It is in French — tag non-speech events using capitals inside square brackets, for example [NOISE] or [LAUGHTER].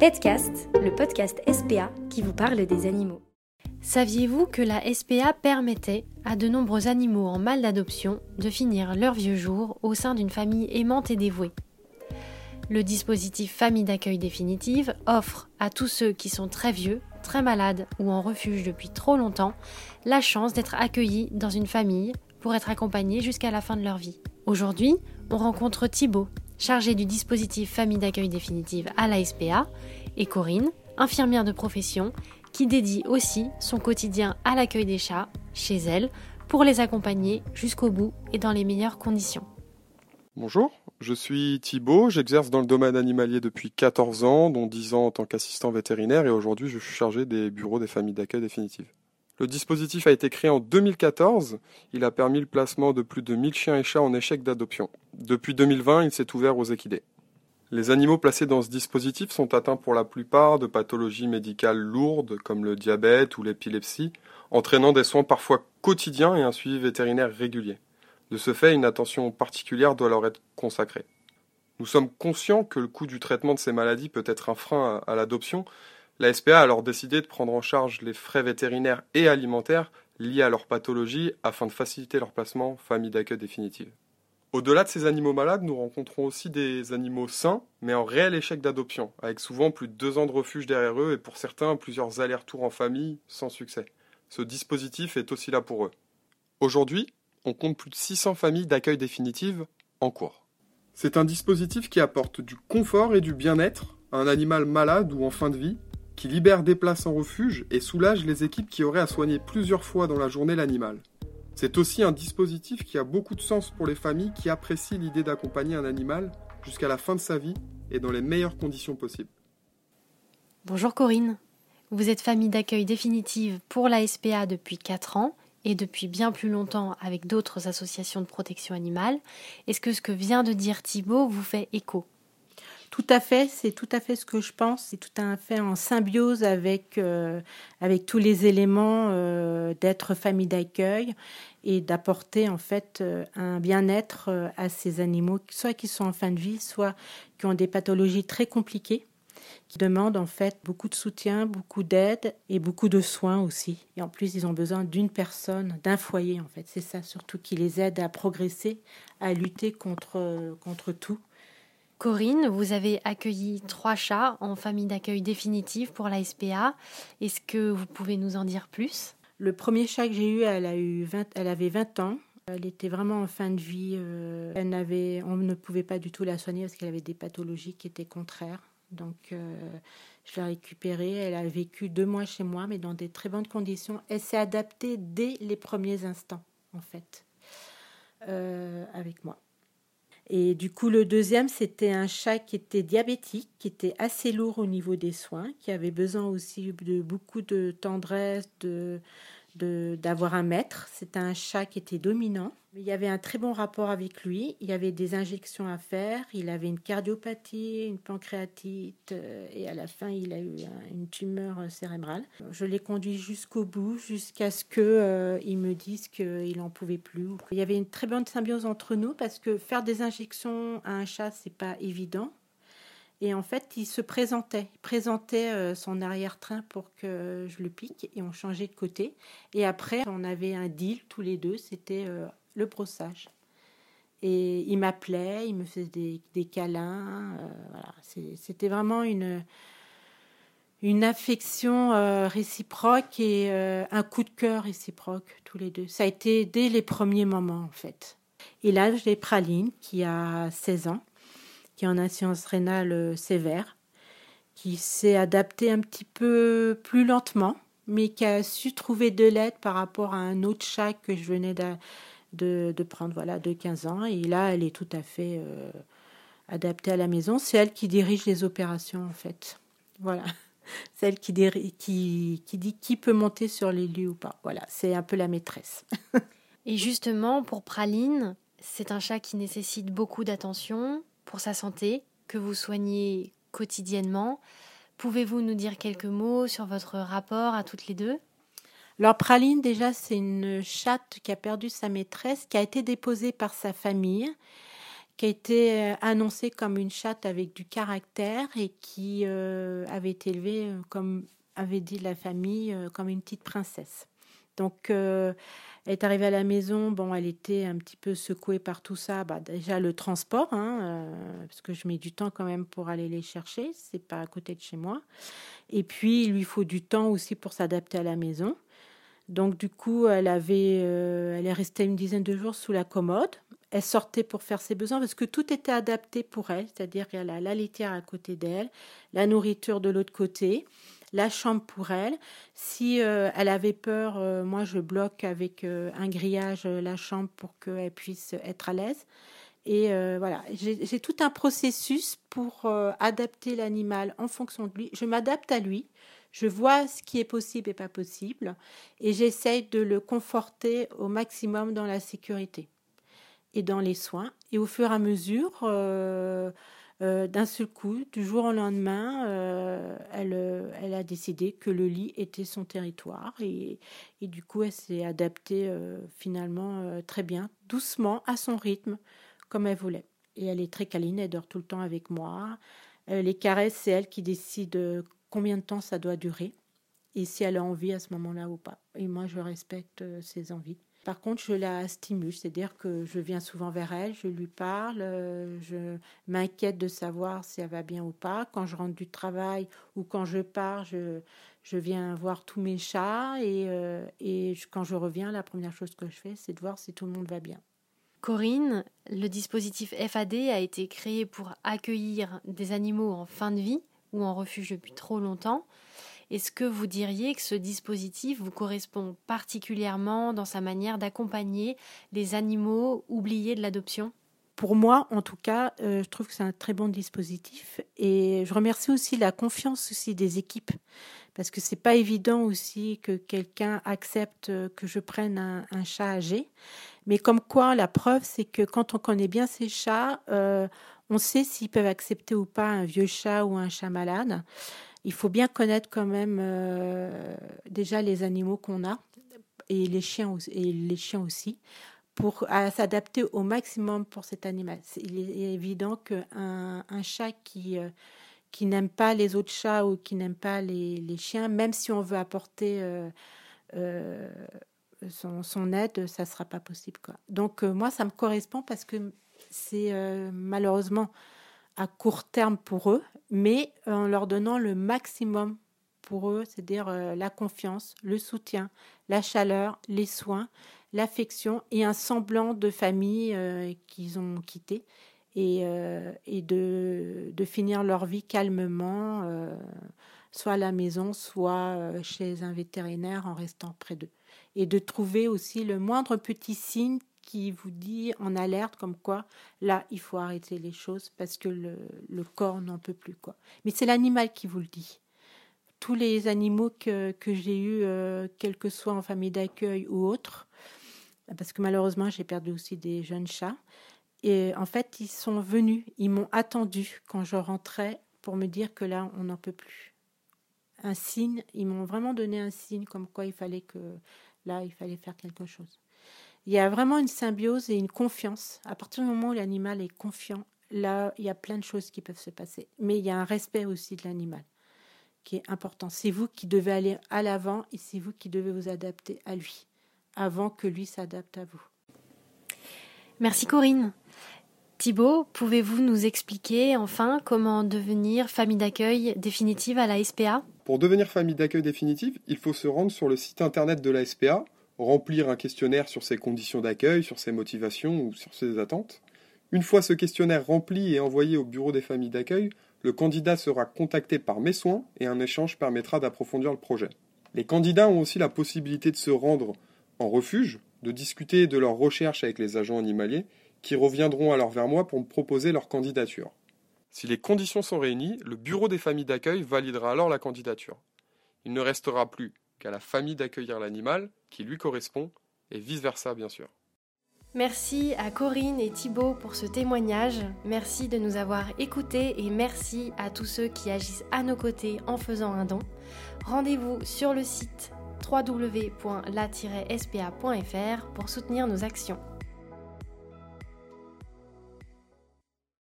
Petcast, le podcast SPA qui vous parle des animaux. Saviez-vous que la SPA permettait à de nombreux animaux en mal d'adoption de finir leur vieux jour au sein d'une famille aimante et dévouée? Le dispositif Famille d'accueil définitive offre à tous ceux qui sont très vieux, très malades ou en refuge depuis trop longtemps la chance d'être accueillis dans une famille pour être accompagnés jusqu'à la fin de leur vie. Aujourd'hui, on rencontre Thibaut, chargé du dispositif Famille d'accueil définitive à la SPA, et Corinne, infirmière de profession, qui dédie aussi son quotidien à l'accueil des chats chez elle pour les accompagner jusqu'au bout et dans les meilleures conditions. Bonjour, je suis Thibaut, j'exerce dans le domaine animalier depuis 14 ans, dont 10 ans en tant qu'assistant vétérinaire et aujourd'hui je suis chargé des bureaux des familles d'accueil définitives. Le dispositif a été créé en 2014. Il a permis le placement de plus de 1000 chiens et chats en échec d'adoption. Depuis 2020, il s'est ouvert aux équidés. Les animaux placés dans ce dispositif sont atteints pour la plupart de pathologies médicales lourdes comme le diabète ou l'épilepsie, entraînant des soins parfois quotidiens et un suivi vétérinaire régulier. De ce fait, une attention particulière doit leur être consacrée. Nous sommes conscients que le coût du traitement de ces maladies peut être un frein à, l'adoption, la SPA a alors décidé de prendre en charge les frais vétérinaires et alimentaires liés à leur pathologie afin de faciliter leur placement famille d'accueil définitive. Au-delà de ces animaux malades, nous rencontrons aussi des animaux sains, mais en réel échec d'adoption, avec souvent plus de deux ans de refuge derrière eux et pour certains plusieurs allers-retours en famille sans succès. Ce dispositif est aussi là pour eux. Aujourd'hui, on compte plus de 600 familles d'accueil définitive en cours. C'est un dispositif qui apporte du confort et du bien-être à un animal malade ou en fin de vie qui libère des places en refuge et soulage les équipes qui auraient à soigner plusieurs fois dans la journée l'animal. C'est aussi un dispositif qui a beaucoup de sens pour les familles qui apprécient l'idée d'accompagner un animal jusqu'à la fin de sa vie et dans les meilleures conditions possibles. Bonjour Corinne. Vous êtes famille d'accueil définitive pour la SPA depuis 4 ans et depuis bien plus longtemps avec d'autres associations de protection animale. Est-ce que ce que vient de dire Thibault vous fait écho? Tout à fait, c'est tout à fait ce que je pense. C'est tout à fait en symbiose avec, euh, avec tous les éléments euh, d'être famille d'accueil et d'apporter en fait euh, un bien-être à ces animaux, soit qui sont en fin de vie, soit qui ont des pathologies très compliquées, qui demandent en fait beaucoup de soutien, beaucoup d'aide et beaucoup de soins aussi. Et en plus, ils ont besoin d'une personne, d'un foyer en fait. C'est ça surtout qui les aide à progresser, à lutter contre, contre tout. Corinne, vous avez accueilli trois chats en famille d'accueil définitive pour la SPA. Est-ce que vous pouvez nous en dire plus? Le premier chat que j'ai eu, elle, a eu 20, elle avait 20 ans. Elle était vraiment en fin de vie. Euh, on ne pouvait pas du tout la soigner parce qu'elle avait des pathologies qui étaient contraires. Donc, euh, je l'ai récupérée. Elle a vécu deux mois chez moi, mais dans des très bonnes conditions. Elle s'est adaptée dès les premiers instants, en fait, euh, avec moi. Et du coup, le deuxième, c'était un chat qui était diabétique, qui était assez lourd au niveau des soins, qui avait besoin aussi de beaucoup de tendresse, de, d'avoir un maître. C'était un chat qui était dominant. Il y avait un très bon rapport avec lui. Il y avait des injections à faire. Il avait une cardiopathie, une pancréatite euh, et à la fin, il a eu une tumeur euh, cérébrale. Je l'ai conduit jusqu'au bout, jusqu'à ce qu'il euh, me dise qu'il n'en pouvait plus. Il y avait une très bonne symbiose entre nous parce que faire des injections à un chat, c'est pas évident. Et en fait, il se présentait, il présentait euh, son arrière-train pour que je le pique et on changeait de côté. Et après, on avait un deal tous les deux, c'était euh, le brossage. Et il m'appelait, il me faisait des, câlins. Euh, voilà. C'était vraiment une, une affection réciproque et un coup de cœur réciproque tous les deux. Ça a été dès les premiers moments en fait. Et là, j'ai Praline qui a 16 ans qui en insuffisance rénale euh, sévère, qui s'est adapté un petit peu plus lentement, mais qui a su trouver de l'aide par rapport à un autre chat que je venais de, de, prendre, voilà, de 15 ans. Et là, elle est tout à fait euh, adaptée à la maison. C'est elle qui dirige les opérations, en fait. Voilà. [LAUGHS] C'est elle qui, qui, qui dit qui peut monter sur les lieux ou pas. Voilà, c'est un peu la maîtresse. [LAUGHS] Et justement, pour Praline, c'est un chat qui nécessite beaucoup d'attention, pour sa santé, que vous soignez quotidiennement. Pouvez-vous nous dire quelques mots sur votre rapport à toutes les deux? Alors Praline, déjà, c'est une chatte qui a perdu sa maîtresse, qui a été déposée par sa famille, qui a été annoncée comme une chatte avec du caractère et qui avait été élevée, comme avait dit la famille, comme une petite princesse. Donc, elle est arrivée à la maison, bon, elle était un petit peu secouée par tout ça. Bah, déjà le transport, hein, euh, parce que je mets du temps quand même pour aller les chercher, c'est pas à côté de chez moi. Et puis il lui faut du temps aussi pour s'adapter à la maison. Donc du coup, elle avait, euh, elle est restée une dizaine de jours sous la commode. Elle sortait pour faire ses besoins parce que tout était adapté pour elle, c'est-à-dire qu'elle a la litière à côté d'elle, la nourriture de l'autre côté la chambre pour elle. Si euh, elle avait peur, euh, moi je bloque avec euh, un grillage la chambre pour qu'elle puisse être à l'aise. Et voilà, j'ai tout un processus pour adapter l'animal en fonction de lui. Je m'adapte à lui. Je vois ce qui est possible et pas possible. Et j'essaye de le conforter au maximum dans la sécurité et dans les soins. Et au fur et à mesure, euh, d'un seul coup, du jour au lendemain, euh, elle, euh, elle, a décidé que le lit était son territoire et, et du coup, elle s'est adaptée finalement très bien, doucement, à son rythme, comme elle voulait. Et elle est très câline, elle dort tout le temps avec moi. les caresses, c'est elle qui décide combien de temps ça doit durer et si elle a envie à ce moment-là ou pas. Et moi, je respecte ses envies. Par contre, je la stimule, c'est-à-dire que je viens souvent vers elle, je lui parle, euh, je m'inquiète de savoir si elle va bien ou pas. Quand je rentre du travail ou quand je pars, je, je viens voir tous mes chats et, euh, et quand je reviens, la première chose que je fais, c'est de voir si tout le monde va bien. Corinne, le dispositif FAD a été créé pour accueillir des animaux en fin de vie ou en refuge depuis trop longtemps. Est-ce que vous diriez que ce dispositif vous correspond particulièrement dans sa manière d'accompagner les animaux oubliés de l'adoption? Pour moi, en tout cas, euh, je trouve que c'est un très bon dispositif et je remercie aussi la confiance aussi des équipes parce que c'est pas évident aussi que quelqu'un accepte que je prenne un, chat âgé. Mais comme quoi, la preuve, c'est que quand on connaît bien ces chats, euh, on sait s'ils peuvent accepter ou pas un vieux chat ou un chat malade il faut bien connaître quand même euh, déjà les animaux qu'on a et les chiens et les chiens aussi pour s'adapter au maximum pour cet animal. il est évident qu'un un chat qui euh, qui n'aime pas les autres chats ou qui n'aime pas les, chiens, même si on veut apporter euh, son, aide, ça sera pas possible. Donc moi, ça me correspond parce que c'est malheureusement à court terme pour eux, mais en leur donnant le maximum pour eux, c'est-à-dire euh, la confiance, le soutien, la chaleur, les soins, l'affection et un semblant de famille euh, qu'ils ont quitté et, euh, de, finir leur vie calmement, soit à la maison, soit chez un vétérinaire en restant près d'eux. Et de trouver aussi le moindre petit signe qui vous dit en alerte comme quoi là il faut arrêter les choses parce que le, corps n'en peut plus quoi. Mais c'est l'animal qui vous le dit. Tous les animaux que, que j'ai eus, euh, quel que soit en famille d'accueil ou autre, parce que malheureusement j'ai perdu aussi des jeunes chats, et en fait ils sont venus, ils m'ont attendu quand je rentrais pour me dire que là on n'en peut plus. Un signe, ils m'ont vraiment donné un signe comme quoi il fallait que là il fallait faire quelque chose. Il y a vraiment une symbiose et une confiance. À partir du moment où l'animal est confiant, là, il y a plein de choses qui peuvent se passer. Mais il y a un respect aussi de l'animal qui est important. C'est vous qui devez aller à l'avant et c'est vous qui devez vous adapter à lui avant que lui s'adapte à vous. Merci Corinne. Thibault, pouvez-vous nous expliquer enfin comment devenir famille d'accueil définitive à la SPA Pour devenir famille d'accueil définitive, il faut se rendre sur le site internet de la SPA remplir un questionnaire sur ses conditions d'accueil, sur ses motivations ou sur ses attentes. Une fois ce questionnaire rempli et envoyé au bureau des familles d'accueil, le candidat sera contacté par Mes Soins et un échange permettra d'approfondir le projet. Les candidats ont aussi la possibilité de se rendre en refuge, de discuter de leurs recherches avec les agents animaliers, qui reviendront alors vers moi pour me proposer leur candidature. Si les conditions sont réunies, le bureau des familles d'accueil validera alors la candidature. Il ne restera plus qu'à la famille d'accueillir l'animal qui lui correspond, et vice-versa bien sûr. Merci à Corinne et Thibault pour ce témoignage. Merci de nous avoir écoutés et merci à tous ceux qui agissent à nos côtés en faisant un don. Rendez-vous sur le site www.la-spa.fr pour soutenir nos actions.